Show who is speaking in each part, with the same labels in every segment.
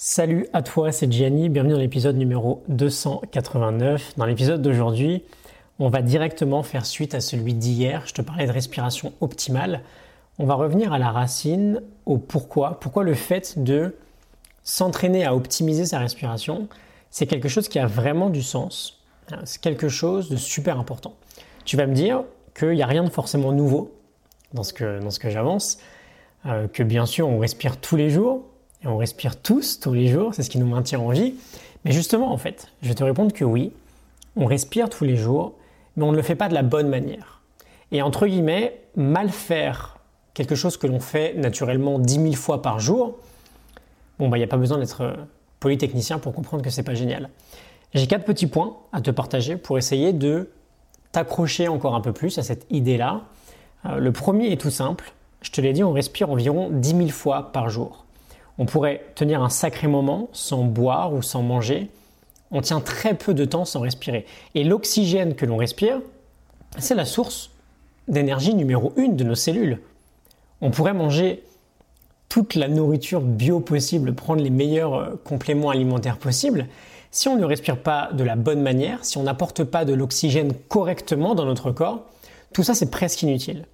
Speaker 1: Salut à toi, c'est Gianni, bienvenue dans l'épisode numéro 289. Dans l'épisode d'aujourd'hui, on va directement faire suite à celui d'hier. Je te parlais de respiration optimale. On va revenir à la racine, au pourquoi. Pourquoi le fait de s'entraîner à optimiser sa respiration, c'est quelque chose qui a vraiment du sens. C'est quelque chose de super important. Tu vas me dire qu'il n'y a rien de forcément nouveau dans ce que, que j'avance, euh, que bien sûr on respire tous les jours, on respire tous, tous les jours, c'est ce qui nous maintient en vie. Mais justement, en fait, je vais te répondre que oui, on respire tous les jours, mais on ne le fait pas de la bonne manière. Et entre guillemets, mal faire quelque chose que l'on fait naturellement 10 000 fois par jour, bon, bah, il n'y a pas besoin d'être euh, polytechnicien pour comprendre que c'est pas génial. J'ai quatre petits points à te partager pour essayer de t'accrocher encore un peu plus à cette idée-là. Euh, le premier est tout simple. Je te l'ai dit, on respire environ 10 000 fois par jour. On pourrait tenir un sacré moment sans boire ou sans manger. On tient très peu de temps sans respirer. Et l'oxygène que l'on respire, c'est la source d'énergie numéro une de nos cellules. On pourrait manger toute la nourriture bio possible, prendre les meilleurs euh, compléments alimentaires possibles. Si on ne respire pas de la bonne manière, si on n'apporte pas de l'oxygène correctement dans notre corps, tout ça c'est presque inutile.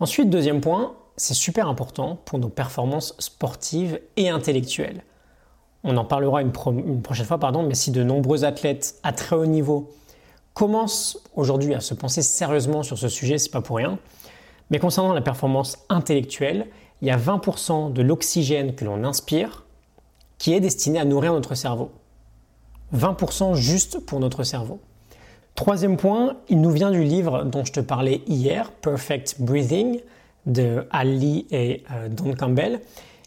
Speaker 1: Ensuite, deuxième point, c'est super important pour nos performances sportives et intellectuelles. On en parlera une, prochaine fois, pardon, mais si de nombreux athlètes à très haut niveau commencent aujourd'hui à se penser sérieusement sur ce sujet, c'est pas pour rien. Mais concernant la performance intellectuelle, il y a 20% de l'oxygène que l'on inspire qui est destiné à nourrir notre cerveau. 20% juste pour notre cerveau. Troisième point, il nous vient du livre dont je te parlais hier, Perfect Breathing, de Ali et euh, Don Campbell,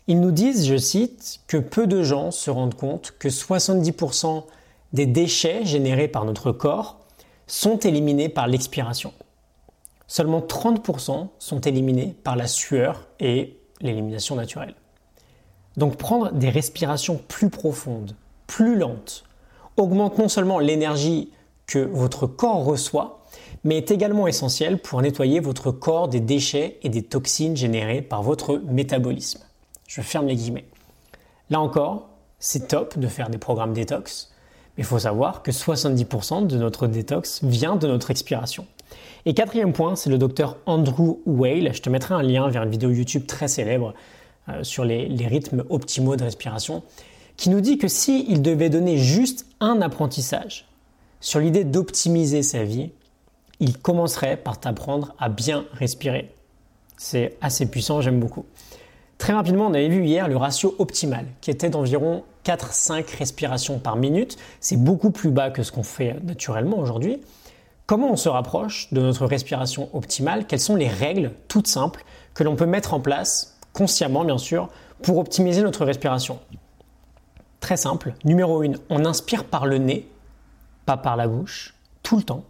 Speaker 1: ils nous disent, je cite, que peu de gens se rendent compte que 70% des déchets générés par notre corps sont éliminés par l'expiration. Seulement 30% sont éliminés par la sueur et l'élimination naturelle. Donc prendre des respirations plus profondes, plus lentes, augmente non seulement l'énergie que votre corps reçoit, mais est également essentiel pour nettoyer votre corps des déchets et des toxines générées par votre métabolisme. Je ferme les guillemets. Là encore, c'est top de faire des programmes détox, mais il faut savoir que 70% de notre détox vient de notre expiration. Et quatrième point, c'est le docteur Andrew Whale. Je te mettrai un lien vers une vidéo YouTube très célèbre euh, sur les, les, rythmes optimaux de respiration, qui nous dit que s'il devait donner juste un apprentissage sur l'idée d'optimiser sa vie, il commencerait par t'apprendre à bien respirer. C'est assez puissant, j'aime beaucoup. Très rapidement, on avait vu hier le ratio optimal qui était d'environ 4-5 respirations par minute. C'est beaucoup plus bas que ce qu'on fait naturellement aujourd'hui. Comment on se rapproche de notre respiration optimale? Quelles sont les règles toutes simples que l'on peut mettre en place, consciemment bien sûr, pour optimiser notre respiration? Très simple. Numéro 1, on inspire par le nez, pas par la bouche, tout le temps.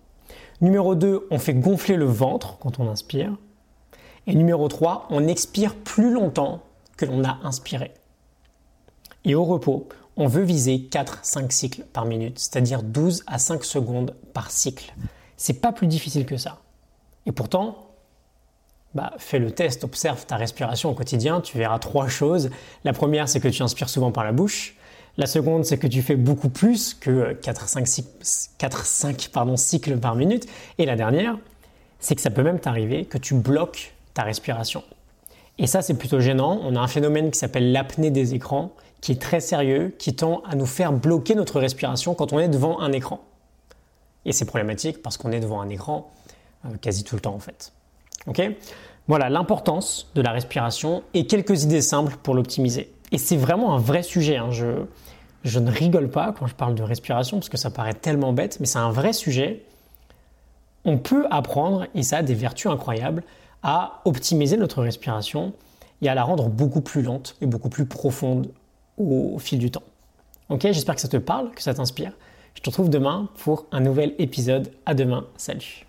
Speaker 1: Numéro 2, on fait gonfler le ventre quand on inspire. Et numéro 3, on expire plus longtemps que l'on a inspiré. Et au repos, on veut viser 4-5 cycles par minute, c'est-à-dire 12 à 5 secondes par cycle. C'est pas plus difficile que ça. Et pourtant, bah, fais le test, observe ta respiration au quotidien, tu verras trois choses. La première, c'est que tu inspires souvent par la bouche. La seconde, c'est que tu fais beaucoup plus que 4-5 pardon, cycles par minute. Et la dernière, c'est que ça peut même t'arriver que tu bloques ta respiration. Et ça, c'est plutôt gênant. On a un phénomène qui s'appelle l'apnée des écrans, qui est très sérieux, qui tend à nous faire bloquer notre respiration quand on est devant un écran. Et c'est problématique parce qu'on est devant un écran euh, quasi tout le temps en fait. Ok? Voilà l'importance de la respiration et quelques idées simples pour l'optimiser. Et c'est vraiment un vrai sujet. Hein. Je, je ne rigole pas quand je parle de respiration parce que ça paraît tellement bête, mais c'est un vrai sujet. On peut apprendre, et ça a des vertus incroyables, à optimiser notre respiration et à la rendre beaucoup plus lente et beaucoup plus profonde au fil du temps. Ok, j'espère que ça te parle, que ça t'inspire. Je te retrouve demain pour un nouvel épisode. À demain, salut.